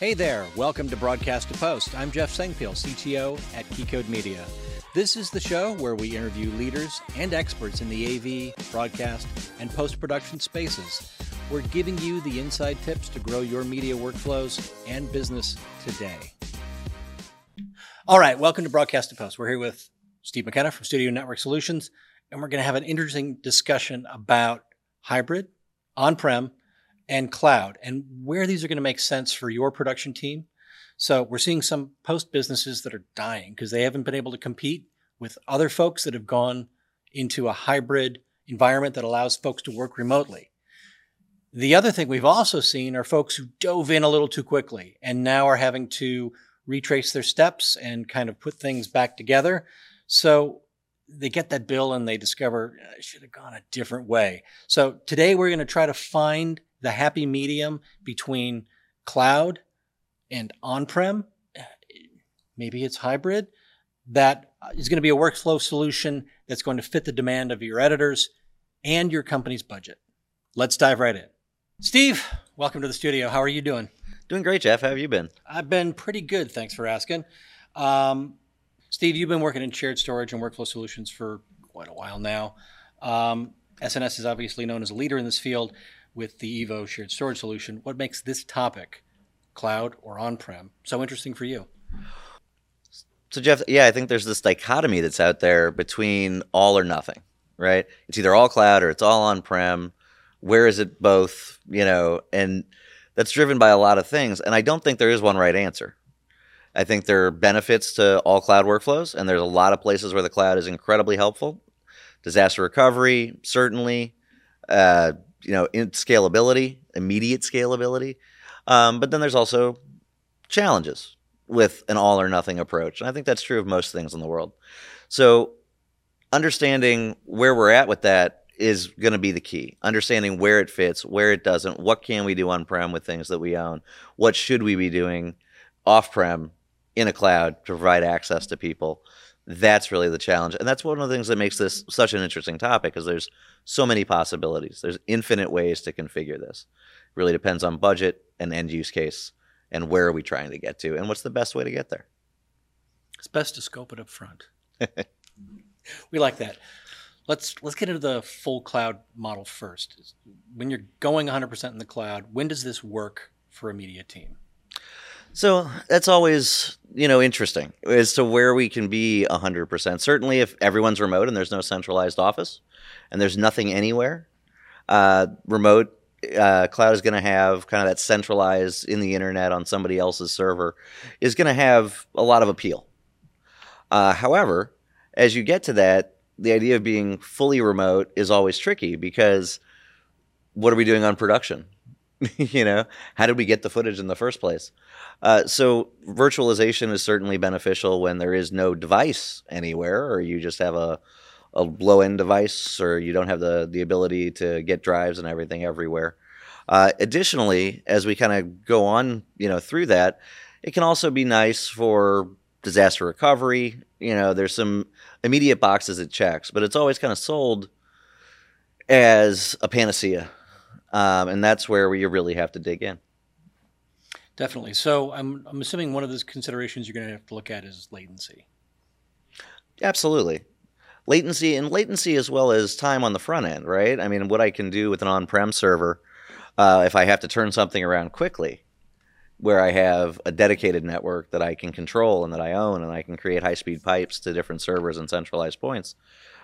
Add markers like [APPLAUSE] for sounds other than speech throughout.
Hey there, welcome to Broadcast to Post. I'm Jeff Sengpiel, CTO at Keycode Media. This is the show where we interview leaders and experts in the AV, broadcast, and post production spaces. We're giving you the inside tips to grow your media workflows and business today. All right, welcome to Broadcast to Post. We're here with Steve McKenna from Studio Network Solutions, and we're going to have an interesting discussion about hybrid, on prem, and cloud, and where these are going to make sense for your production team. So we're seeing some post businesses that are dying because they haven't been able to compete with other folks that have gone into a hybrid environment that allows folks to work remotely. The other thing we've also seen are folks who dove in a little too quickly and now are having to retrace their steps and kind of put things back together. So they get that bill and they discover I should have gone a different way. So today we're going to try to find the happy medium between cloud and on-prem. Maybe it's hybrid. That is going to be a workflow solution that's going to fit the demand of your editors and your company's budget. Let's dive right in. Steve, welcome to the studio. How are you doing? Doing great, Jeff. How have you been? I've been pretty good. Thanks for asking. Um, Steve, you've been working in shared storage and workflow solutions for quite a while now. Um, SNS is obviously known as a leader in this field with the Evo shared storage solution. What makes this topic, cloud or on prem, so interesting for you? So, Jeff, yeah, I think there's this dichotomy that's out there between all or nothing, right? It's either all cloud or it's all on prem. Where is it both? You know, and that's driven by a lot of things. And I don't think there is one right answer. I think there are benefits to all cloud workflows, and there's a lot of places where the cloud is incredibly helpful. Disaster recovery, certainly. Uh, you know, in scalability, immediate scalability. Um, but then there's also challenges with an all or nothing approach. And I think that's true of most things in the world. So understanding where we're at with that is going to be the key. Understanding where it fits, where it doesn't, what can we do on prem with things that we own, what should we be doing off prem in a cloud to provide access to people. That's really the challenge. And that's one of the things that makes this such an interesting topic because there's so many possibilities. There's infinite ways to configure this. It really depends on budget and end use case and where are we trying to get to and what's the best way to get there. It's best to scope it up front. [LAUGHS] we like that. Let's let's get into the full cloud model first. When you're going 100% in the cloud, when does this work for a media team? So that's always, you know, interesting as to where we can be 100%. Certainly if everyone's remote and there's no centralized office and there's nothing anywhere, uh, remote uh, cloud is going to have kind of that centralized in the internet on somebody else's server is going to have a lot of appeal. Uh, however, as you get to that, the idea of being fully remote is always tricky because what are we doing on production? [LAUGHS] you know, how did we get the footage in the first place? Uh, so virtualization is certainly beneficial when there is no device anywhere, or you just have a a low end device, or you don't have the the ability to get drives and everything everywhere. Uh, additionally, as we kind of go on, you know, through that, it can also be nice for disaster recovery. You know, there's some immediate boxes it checks, but it's always kind of sold as a panacea, um, and that's where you really have to dig in. Definitely. So I'm I'm assuming one of those considerations you're going to have to look at is latency. Absolutely. Latency and latency as well as time on the front end, right? I mean, what I can do with an on-prem server, uh, if I have to turn something around quickly, where I have a dedicated network that I can control and that I own, and I can create high-speed pipes to different servers and centralized points,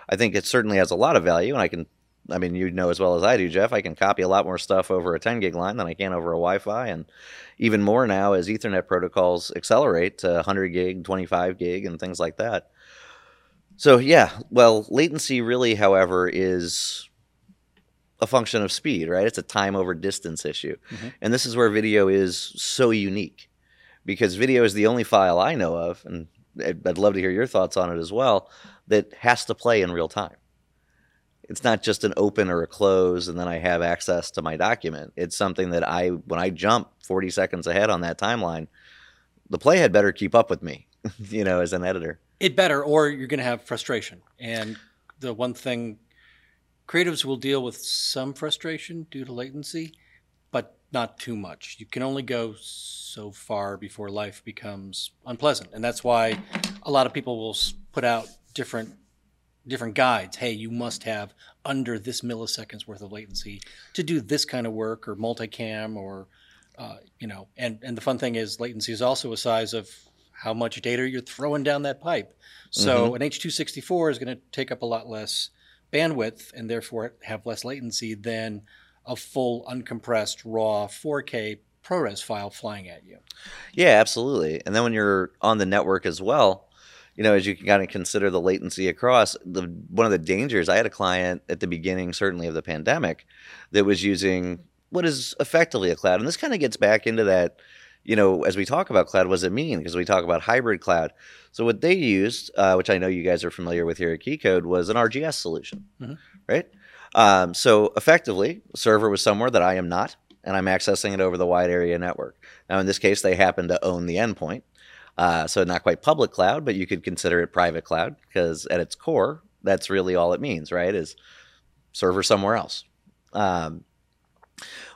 I think it certainly has a lot of value, and I can I mean, you know as well as I do, Jeff. I can copy a lot more stuff over a 10 gig line than I can over a Wi-Fi, and even more now as Ethernet protocols accelerate to 100 gig, 25 gig, and things like that. So yeah, well, latency really, however, is a function of speed, right? It's a time over distance issue, mm-hmm. and this is where video is so unique because video is the only file I know of, and I'd love to hear your thoughts on it as well. That has to play in real time it's not just an open or a close and then I have access to my document. It's something that I when I jump 40 seconds ahead on that timeline, the playhead better keep up with me, [LAUGHS] you know, as an editor. It better or you're going to have frustration. And the one thing creatives will deal with some frustration due to latency, but not too much. You can only go so far before life becomes unpleasant, and that's why a lot of people will put out different different guides. Hey, you must have under this milliseconds worth of latency to do this kind of work, or multicam, or uh, you know. And and the fun thing is, latency is also a size of how much data you're throwing down that pipe. So mm-hmm. an H.264 is going to take up a lot less bandwidth and therefore have less latency than a full uncompressed raw 4K ProRes file flying at you. Yeah, absolutely. And then when you're on the network as well, you know, as you kind of consider the latency across, the one of the dangers. I had a client at the beginning, certainly of the pandemic, that was using what is effectively a cloud, and this kind of gets back into that. You know, as we talk about cloud, what does it mean? Because we talk about hybrid cloud. So what they used, uh, which I know you guys are familiar with here at Keycode, was an RGS solution, mm-hmm. right? Um, so effectively, server was somewhere that I am not, and I'm accessing it over the wide area network. Now, in this case, they happen to own the endpoint. Uh, so not quite public cloud, but you could consider it private cloud because at its core, that's really all it means, right? Is server somewhere else. Um,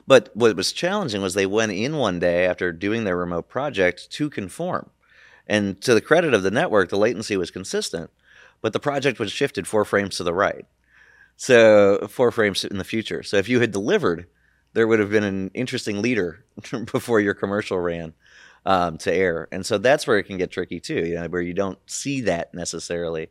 but what was challenging was they went in one day after doing their remote project to conform. And to the credit of the network, the latency was consistent, but the project was shifted four frames to the right. So four frames in the future. So if you had delivered, there would have been an interesting leader [LAUGHS] before your commercial ran um, to air. And so that's where it can get tricky too, you know, where you don't see that necessarily.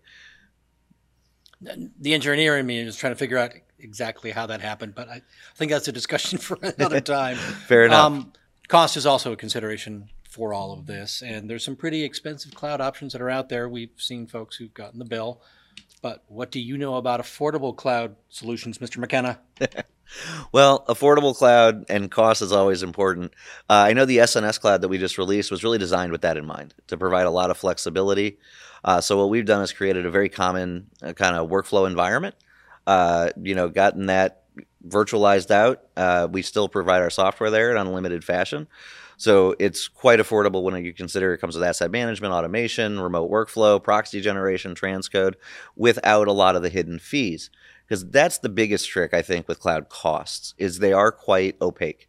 The engineer in me is trying to figure out exactly how that happened, but I think that's a discussion [LAUGHS] for another [LAUGHS] time. Fair enough. Um, cost is also a consideration for all of this. And there's some pretty expensive cloud options that are out there. We've seen folks who've gotten the bill. But what do you know about affordable cloud solutions, Mr. McKenna? [LAUGHS] well, affordable cloud and cost is always important. Uh, I know the SNS cloud that we just released was really designed with that in mind to provide a lot of flexibility. Uh, so what we've done is created a very common uh, kind of workflow environment. Uh, you know, gotten that virtualized out. Uh, we still provide our software there in unlimited fashion. So it's quite affordable when you consider it comes with asset management, automation, remote workflow, proxy generation, transcode, without a lot of the hidden fees. Because that's the biggest trick I think with cloud costs is they are quite opaque,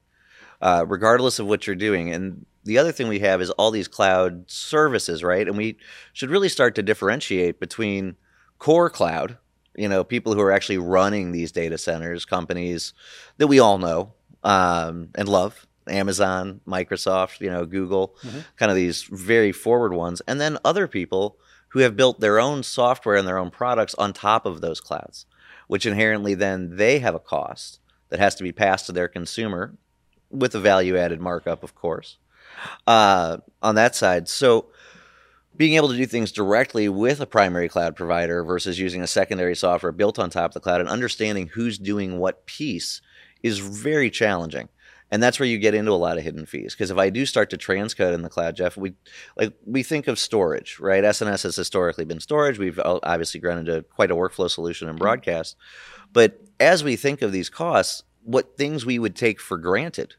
uh, regardless of what you're doing. And the other thing we have is all these cloud services, right? And we should really start to differentiate between core cloud, you know, people who are actually running these data centers, companies that we all know um, and love, Amazon, Microsoft, you know, Google, mm-hmm. kind of these very forward ones, and then other people who have built their own software and their own products on top of those clouds, which inherently then they have a cost that has to be passed to their consumer with a value added markup, of course, uh, on that side. So being able to do things directly with a primary cloud provider versus using a secondary software built on top of the cloud and understanding who's doing what piece is very challenging and that's where you get into a lot of hidden fees because if i do start to transcode in the cloud jeff we like we think of storage right? Sns has historically been storage. We've obviously grown into quite a workflow solution in mm-hmm. broadcast. But as we think of these costs what things we would take for granted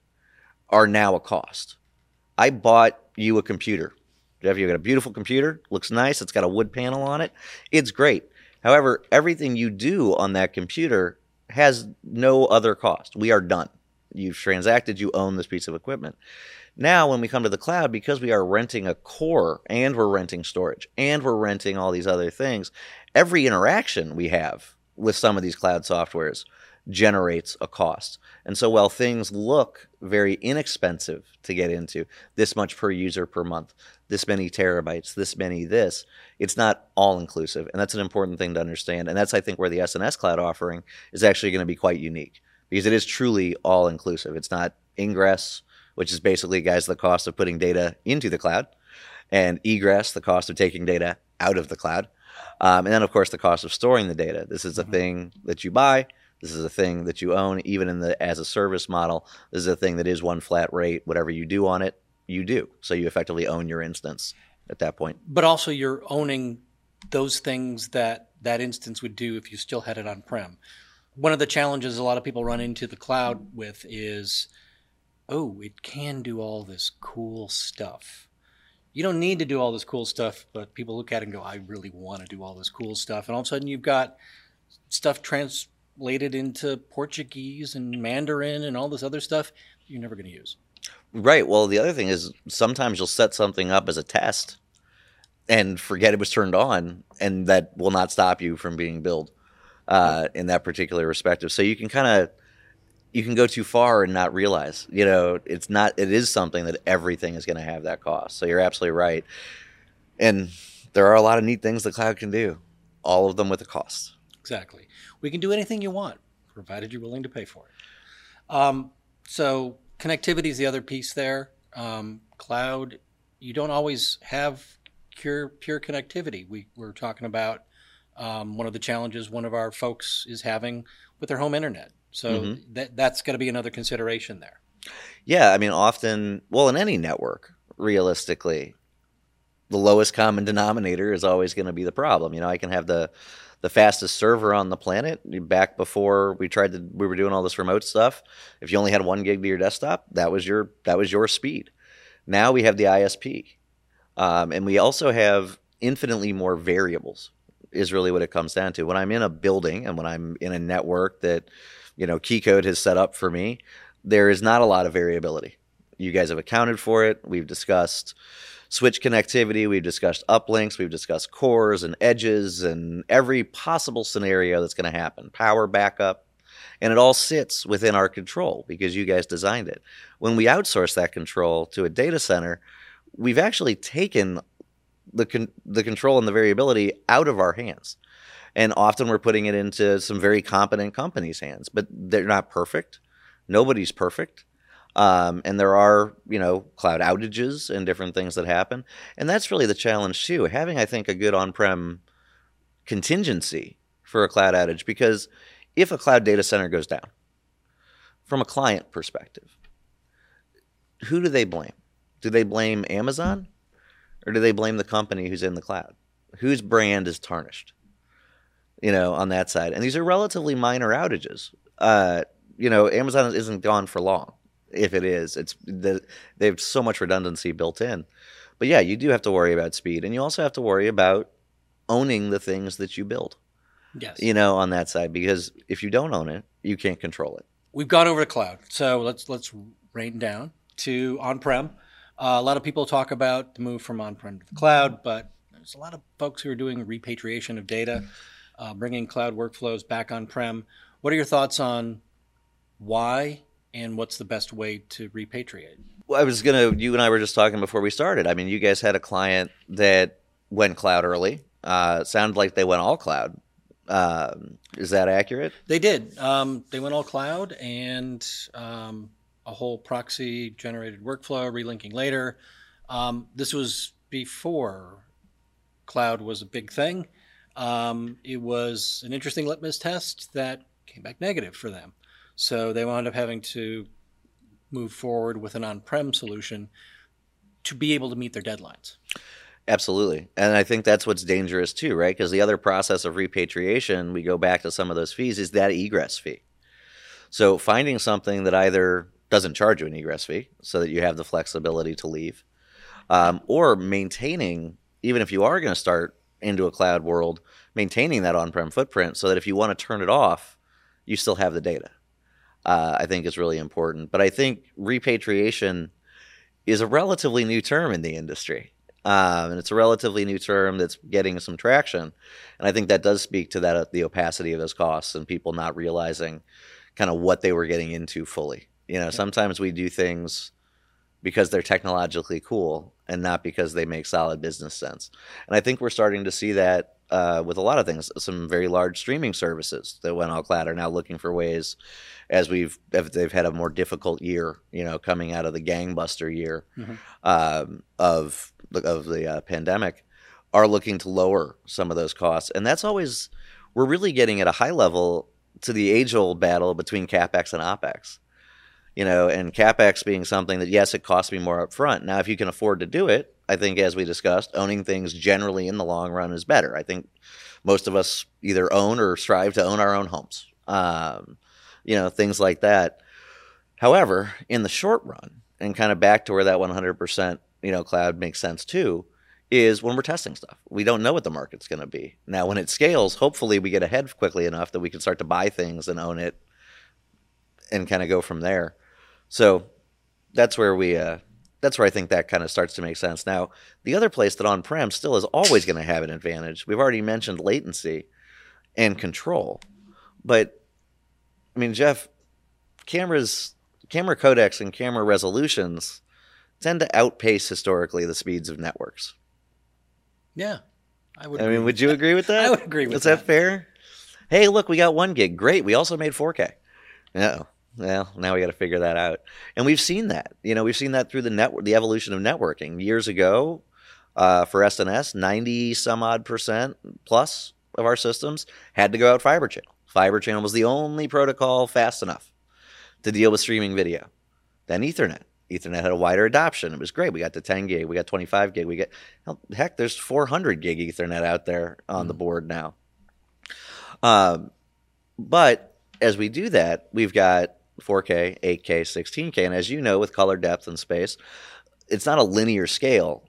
are now a cost. I bought you a computer. Jeff you got a beautiful computer looks nice it's got a wood panel on it it's great. However everything you do on that computer has no other cost. We are done You've transacted, you own this piece of equipment. Now, when we come to the cloud, because we are renting a core and we're renting storage and we're renting all these other things, every interaction we have with some of these cloud softwares generates a cost. And so while things look very inexpensive to get into, this much per user per month, this many terabytes, this many this, it's not all inclusive. And that's an important thing to understand. And that's, I think, where the SNS cloud offering is actually going to be quite unique because it is truly all inclusive. It's not ingress, which is basically, guys, the cost of putting data into the cloud, and egress, the cost of taking data out of the cloud. Um, and then, of course, the cost of storing the data. This is a mm-hmm. thing that you buy. This is a thing that you own, even in the as a service model. This is a thing that is one flat rate. Whatever you do on it, you do. So you effectively own your instance at that point. But also, you're owning those things that that instance would do if you still had it on prem one of the challenges a lot of people run into the cloud with is oh, it can do all this cool stuff. You don't need to do all this cool stuff, but people look at it and go, I really want to do all this cool stuff. And all of a sudden you've got stuff translated into Portuguese and Mandarin and all this other stuff you're never going to use. Right. Well, the other thing is sometimes you'll set something up as a test and forget it was turned on, and that will not stop you from being billed uh, in that particular respective. So you can kind of you can go too far and not realize, you know, it's not. It is something that everything is going to have that cost. So you're absolutely right, and there are a lot of neat things the cloud can do, all of them with a cost. Exactly. We can do anything you want, provided you're willing to pay for it. Um, so connectivity is the other piece there. Um, cloud, you don't always have pure pure connectivity. We we're talking about um, one of the challenges one of our folks is having with their home internet. So mm-hmm. that that's going to be another consideration there. Yeah, I mean, often, well, in any network, realistically, the lowest common denominator is always going to be the problem. You know, I can have the the fastest server on the planet. Back before we tried to, we were doing all this remote stuff. If you only had one gig to your desktop, that was your that was your speed. Now we have the ISP, um, and we also have infinitely more variables. Is really what it comes down to. When I'm in a building and when I'm in a network that, you know, Keycode has set up for me, there is not a lot of variability. You guys have accounted for it. We've discussed switch connectivity, we've discussed uplinks, we've discussed cores and edges and every possible scenario that's going to happen, power backup. And it all sits within our control because you guys designed it. When we outsource that control to a data center, we've actually taken the con- the control and the variability out of our hands. And often we're putting it into some very competent companies' hands, but they're not perfect. Nobody's perfect. Um, and there are, you know, cloud outages and different things that happen. And that's really the challenge too. Having, I think, a good on-prem contingency for a cloud outage, because if a cloud data center goes down, from a client perspective, who do they blame? Do they blame Amazon, or do they blame the company who's in the cloud? Whose brand is tarnished? You know, on that side, and these are relatively minor outages. Uh, you know, Amazon isn't gone for long if it is. It's the, they have so much redundancy built in. But yeah, you do have to worry about speed, and you also have to worry about owning the things that you build. Yes. You know, on that side, because if you don't own it, you can't control it. We've gone over to cloud, so let's let's rain down to on-prem. Uh, a lot of people talk about the move from on-prem to the cloud, but there's a lot of folks who are doing repatriation of data, uh, bringing cloud workflows back on-prem. What are your thoughts on why and what's the best way to repatriate? Well, I was gonna. You and I were just talking before we started. I mean, you guys had a client that went cloud early. Uh, sounded like they went all cloud. Um, is that accurate? They did. Um, they went all cloud and um, a whole proxy generated workflow, relinking later. Um, this was before cloud was a big thing. Um, it was an interesting litmus test that came back negative for them. So they wound up having to move forward with an on prem solution to be able to meet their deadlines. Absolutely. And I think that's what's dangerous too, right? Because the other process of repatriation, we go back to some of those fees, is that egress fee. So finding something that either doesn't charge you an egress fee so that you have the flexibility to leave, um, or maintaining, even if you are going to start into a cloud world, maintaining that on prem footprint so that if you want to turn it off, you still have the data uh, I think is really important. But I think repatriation is a relatively new term in the industry. Um, and it's a relatively new term that's getting some traction. And I think that does speak to that uh, the opacity of those costs and people not realizing kind of what they were getting into fully. You know, yeah. sometimes we do things because they're technologically cool and not because they make solid business sense. And I think we're starting to see that uh, with a lot of things. Some very large streaming services that went all cloud are now looking for ways, as we've they've had a more difficult year, you know, coming out of the gangbuster year mm-hmm. um, of of the uh, pandemic, are looking to lower some of those costs, and that's always we're really getting at a high level to the age old battle between capex and opex. You know, and capex being something that yes, it costs me more up front. Now, if you can afford to do it, I think, as we discussed, owning things generally in the long run is better. I think most of us either own or strive to own our own homes, um, you know, things like that. However, in the short run, and kind of back to where that 100% you know cloud makes sense too, is when we're testing stuff. We don't know what the market's going to be. Now, when it scales, hopefully we get ahead quickly enough that we can start to buy things and own it and kind of go from there. So that's where we uh, that's where I think that kind of starts to make sense. Now, the other place that on-prem still is always going to have an advantage. We've already mentioned latency and control. But I mean, Jeff, cameras camera codecs and camera resolutions tend to outpace historically the speeds of networks. Yeah, I would. I mean, would you that. agree with [LAUGHS] that? I would agree with Is that. Is that fair? Hey, look, we got one gig. Great. We also made 4K. No. Well, now we got to figure that out. And we've seen that. You know, we've seen that through the network, the evolution of networking. Years ago, uh, for SNS, 90 some odd percent plus of our systems had to go out fiber channel. Fiber channel was the only protocol fast enough to deal with streaming video. Then Ethernet. Ethernet had a wider adoption. It was great. We got to 10 gig, we got 25 gig, we get heck, there's 400 gig Ethernet out there on mm the board now. Um, but as we do that, we've got 4K, 8K, 16K, and as you know, with color depth and space, it's not a linear scale.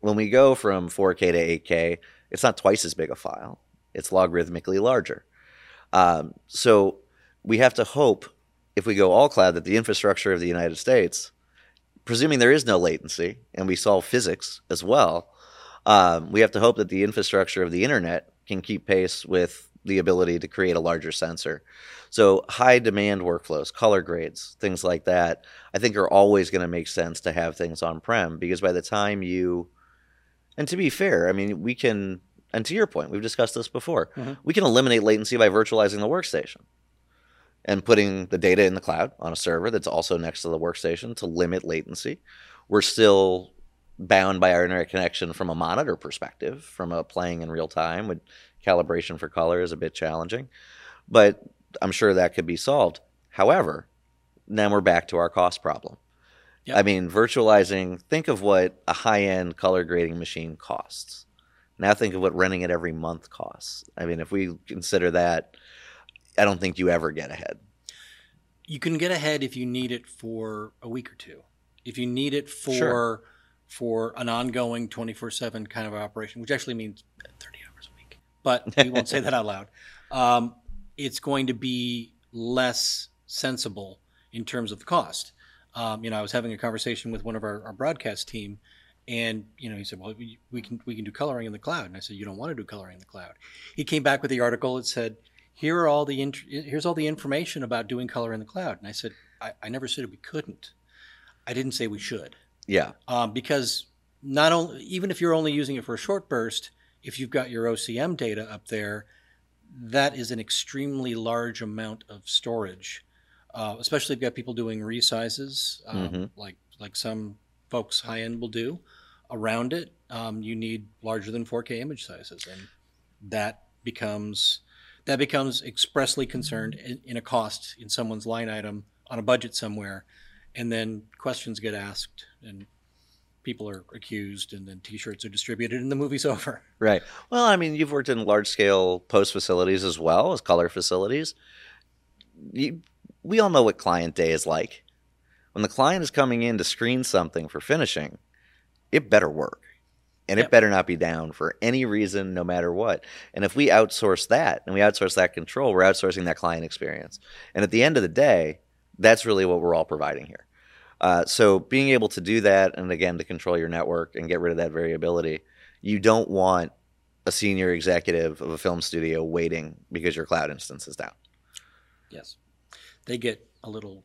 When we go from 4K to 8K, it's not twice as big a file. It's logarithmically larger. Um, so we have to hope, if we go all cloud, that the infrastructure of the United States presuming there is no latency and we solve physics as well, um, we have to hope that the infrastructure of the internet can keep pace with the ability to create a larger sensor. So, high demand workflows, color grades, things like that, I think are always going to make sense to have things on prem because by the time you, and to be fair, I mean, we can, and to your point, we've discussed this before, mm-hmm. we can eliminate latency by virtualizing the workstation and putting the data in the cloud on a server that's also next to the workstation to limit latency. We're still bound by our internet connection from a monitor perspective, from a playing in real time with calibration for color is a bit challenging, but I'm sure that could be solved. However, then we're back to our cost problem. Yep. I mean, virtualizing, think of what a high end color grading machine costs. Now think of what renting it every month costs. I mean, if we consider that I don't think you ever get ahead. You can get ahead if you need it for a week or two. If you need it for sure. for an ongoing 24/7 kind of operation, which actually means 30 hours a week. But we won't say that [LAUGHS] out loud. Um, it's going to be less sensible in terms of the cost. Um, you know, I was having a conversation with one of our, our broadcast team, and you know, he said, "Well, we, we, can we can do coloring in the cloud." And I said, "You don't want to do coloring in the cloud." He came back with the article that said here are all the int- here's all the information about doing color in the cloud. And I said, I, I never said we couldn't. I didn't say we should. Yeah. Um, because not only even if you're only using it for a short burst, if you've got your OCN data up there, that is an extremely large amount of storage. Uh, especially if you've got people doing resizes, um, mm-hmm. like like some folks high end will do. Around it, um, you need larger than 4K image sizes, and that becomes that becomes expressly concerned in, in, a cost in someone's line item on a budget somewhere, and then questions get asked and people are accused, and then T-shirts are distributed, and the movie's [LAUGHS] over. Right. Well, I mean, you've worked in large-scale post facilities as well as color facilities. You, we all know what client day is like. When the client is coming in to screen something for finishing, it better work and yep. it better not be down for any reason, no matter what. And if we outsource that and we outsource that control, we're outsourcing that client experience. And at the end of the day, that's really what we're all providing here. Uh, so being able to do that, and again to control your network and get rid of that variability, you don't want a senior executive of a film studio waiting because your cloud instance is down. Yes, they get a little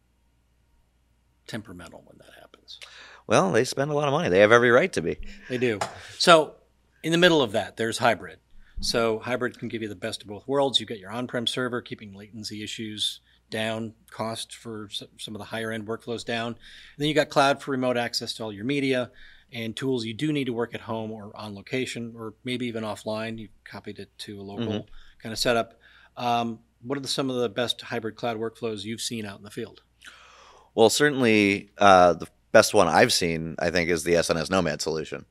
temperamental when that happens. Well, they spend a lot of money. They have every right to be. They do. So, in the middle of that, there's hybrid. So, hybrid can give you the best of both worlds. You get your on prem server, keeping latency issues down, cost for some of the higher end workflows down. And then you got cloud for remote access to all your media and tools you do need to work at home or on location or maybe even offline. You copied it to a local mm-hmm. kind of setup. Um, what are the, some of the best hybrid cloud workflows you've seen out in the field? Well, certainly uh, the best one I've seen, I think, is the SNS Nomad solution.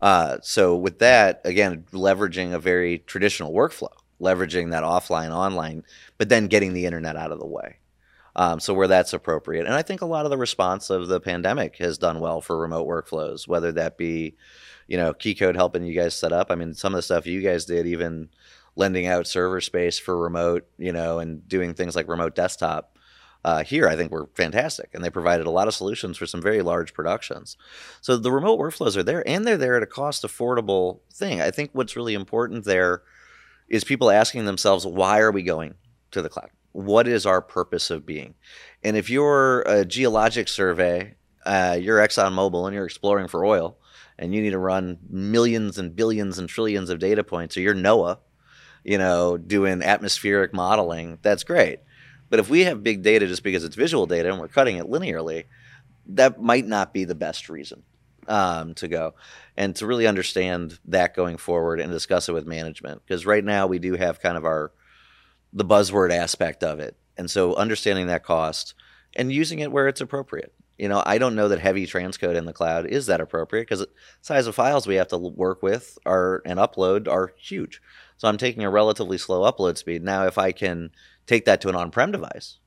Uh, so with that, again, leveraging a very traditional workflow, leveraging that offline, online, but then getting the internet out of the way. Um, so where that's appropriate, and I think a lot of the response of the pandemic has done well for remote workflows, whether that be, you know, Keycode helping you guys set up. I mean, some of the stuff you guys did, even lending out server space for remote, you know, and doing things like remote desktop. Uh, here, I think were fantastic, and they provided a lot of solutions for some very large productions. So the remote workflows are there, and they're there at a cost affordable thing. I think what's really important there is people asking themselves, why are we going to the cloud? What is our purpose of being? And if you're a geologic survey, uh, you're ExxonMobil and you're exploring for oil, and you need to run millions and billions and trillions of data points, or you're NOAA, you know, doing atmospheric modeling, that's great. But if we have big data just because it's visual data and we're cutting it linearly, that might not be the best reason um, to go and to really understand that going forward and discuss it with management. Because right now we do have kind of our the buzzword aspect of it, and so understanding that cost and using it where it's appropriate. You know, I don't know that heavy transcode in the cloud is that appropriate because the size of files we have to work with are and upload are huge. So I'm taking a relatively slow upload speed. Now, if I can take that to an on-prem device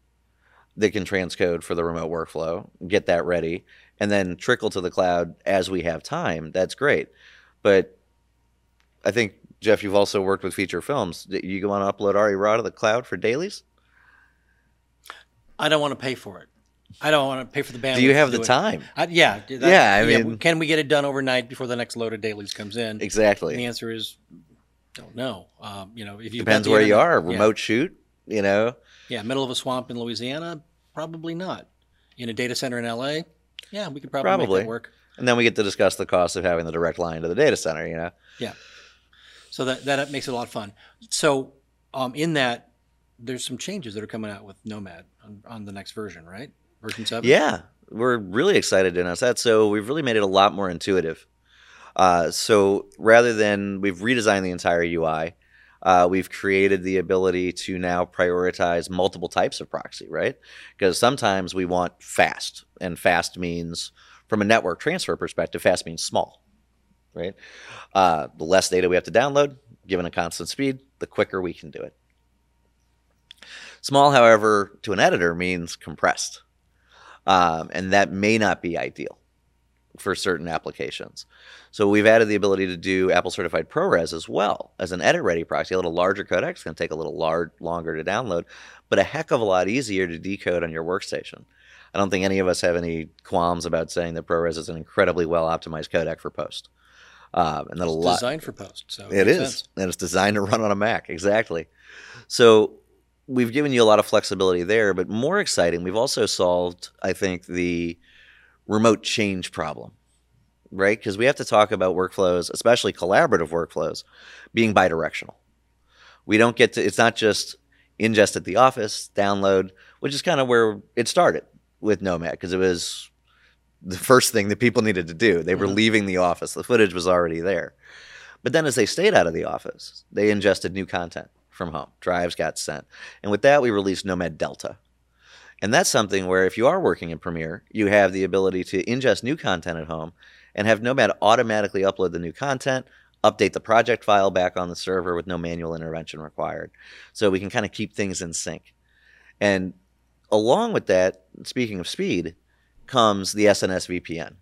that can transcode for the remote workflow, get that ready, and then trickle to the cloud as we have time, that's great. But I think Jeff, you've also worked with feature films. You go on upload RED Raw to the cloud for dailies? I don't want to pay for it. I don't want to pay for the bandwidth. Do you have to the it. time? I, yeah, that- Yeah, I mean- can we get it done overnight before the next load of dailies comes in? And the answer is, don't know. Um, you know, if you Depends where you are. Remote shoot, you know. Yeah, middle of a swamp in Louisiana, probably not. In a data center in LA, yeah, we could probably, make Probably. that work. And then we get to discuss the cost of having the direct line to the data center, you know. Yeah. So that that makes it a lot of fun. So um, in that, there's some changes that are coming out with Nomad on, on the next version, right? Version seven. Yeah, we're really excited to announce that. So we've really made it a lot more intuitive. Uh, so rather than we've redesigned the entire UI, uh, we've created the ability to now prioritize multiple types of proxy, right? Because sometimes we want fast, and fast means from a network transfer perspective, fast means small, right? Uh, the less data we have to download, given a constant speed, the quicker we can do it. Small, however, to an editor means compressed um, and that may not be ideal for certain applications. So we've added the ability to do Apple Certified ProRes as well as an edit-ready proxy. A little larger codec, it's going to take a little lar- longer to download, but a heck of a lot easier to decode on your workstation. I don't think any of us have any qualms about saying that ProRes is an incredibly well optimized codec for post. Um, and that a It's lot designed for post. So it makes sense. and it's designed to run on a Mac. Exactly. So we've given you a lot of flexibility there, but more exciting, we've also solved, I think, the remote change problem, right? Because we have to talk about workflows, especially collaborative workflows, being bidirectional. We don't get to. It's not just ingest at the office, download, which is kind of where it started with Nomad because it was the first thing that people needed to do. They were Mhm. leaving the office. The footage was already there. But then as they stayed out of the office, they ingested new content from home. Drives got sent. And with that, we released Nomad Delta. And that's something where if you are working in Premiere, you have the ability to ingest new content at home and have Nomad automatically upload the new content, update the project file back on the server with no manual intervention required. So we can kind of keep things in sync. And along with that, speaking of speed, comes the SNS VPN.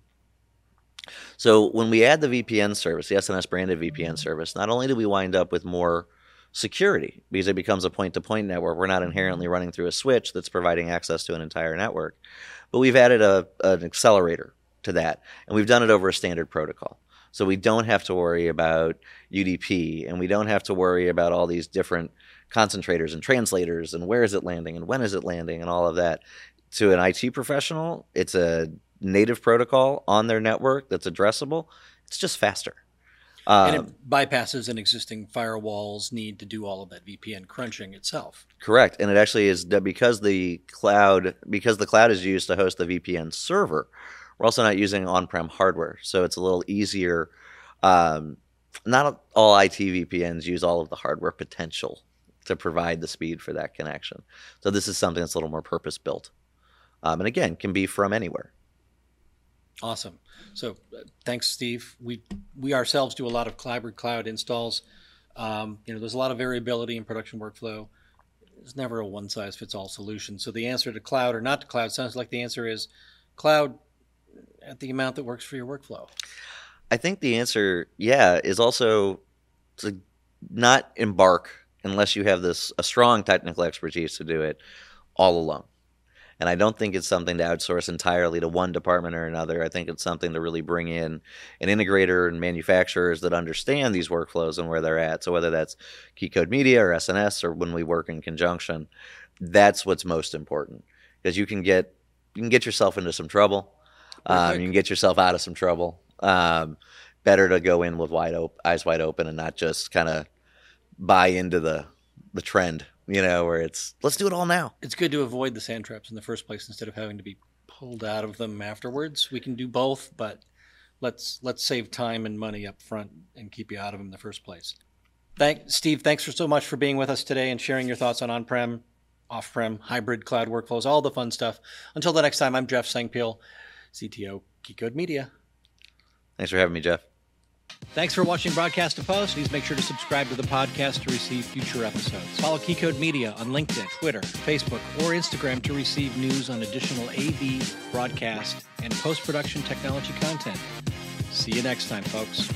So when we add the VPN service, the SNS branded VPN mm-hmm. service, not only do we wind up with more security because it becomes a point to point network, we're not mm-hmm. inherently running through a switch that's providing access to an entire network, but we've added a, an accelerator to that, and we've done it over a standard protocol. So we don't have to worry about UDP, and we don't have to worry about all these different concentrators and translators, and where is it landing, and when is it landing, and all of that. To an IT professional, it's a native protocol on their network that's addressable. It's just faster. And Um, it bypasses an existing firewall's need to do all of that VPN crunching itself. Correct, and it actually is because the cloud because the cloud is used to host the VPN server. We're also not using on-prem hardware, so it's a little easier. Um, not all IT VPNs use all of the hardware potential to provide the speed for that connection. So this is something that's a little more purpose-built, um, and again can be from anywhere. Awesome. So uh, thanks, Steve. We we ourselves do a lot of hybrid cloud installs. Um, you know, there's a lot of variability in production workflow. there's never a one size fits all solution. So the answer to cloud or not to cloud sounds like the answer is cloud at the amount that works for your workflow. I think the answer, yeah, is also to not embark unless you have this a strong technical expertise to do it all alone. And I don't think it's something to outsource entirely to one department or another. I think it's something to really bring in an integrator and manufacturers that understand these workflows and where they're at. So whether that's Keycode Media or SNS or when we work in conjunction, that's what's most important because you can get you can get yourself into some trouble. Um, you can get yourself out of some trouble. Um, better to go in with wide op- eyes wide open and not just kind of buy into the the trend you know, where it's let's do it all now. It's good to avoid the sand traps in the first place instead of having to be pulled out of them afterwards. We can do both, but let's let's save time and money up front and keep you out of them in the first place. Thank Steve, thanks for so much for being with us today and sharing your thoughts on on-prem, off-prem, hybrid cloud workflows, all the fun stuff. Until the next time, I'm Jeff Sengpiel, CTO Keycode Media. Thanks for having me, Jeff. Thanks for watching Broadcast to Post. Please make sure to subscribe to the podcast to receive future episodes. Follow Keycode Media on LinkedIn, Twitter, Facebook, or Instagram to receive news on additional AV, broadcast, and post production technology content. See you next time, folks.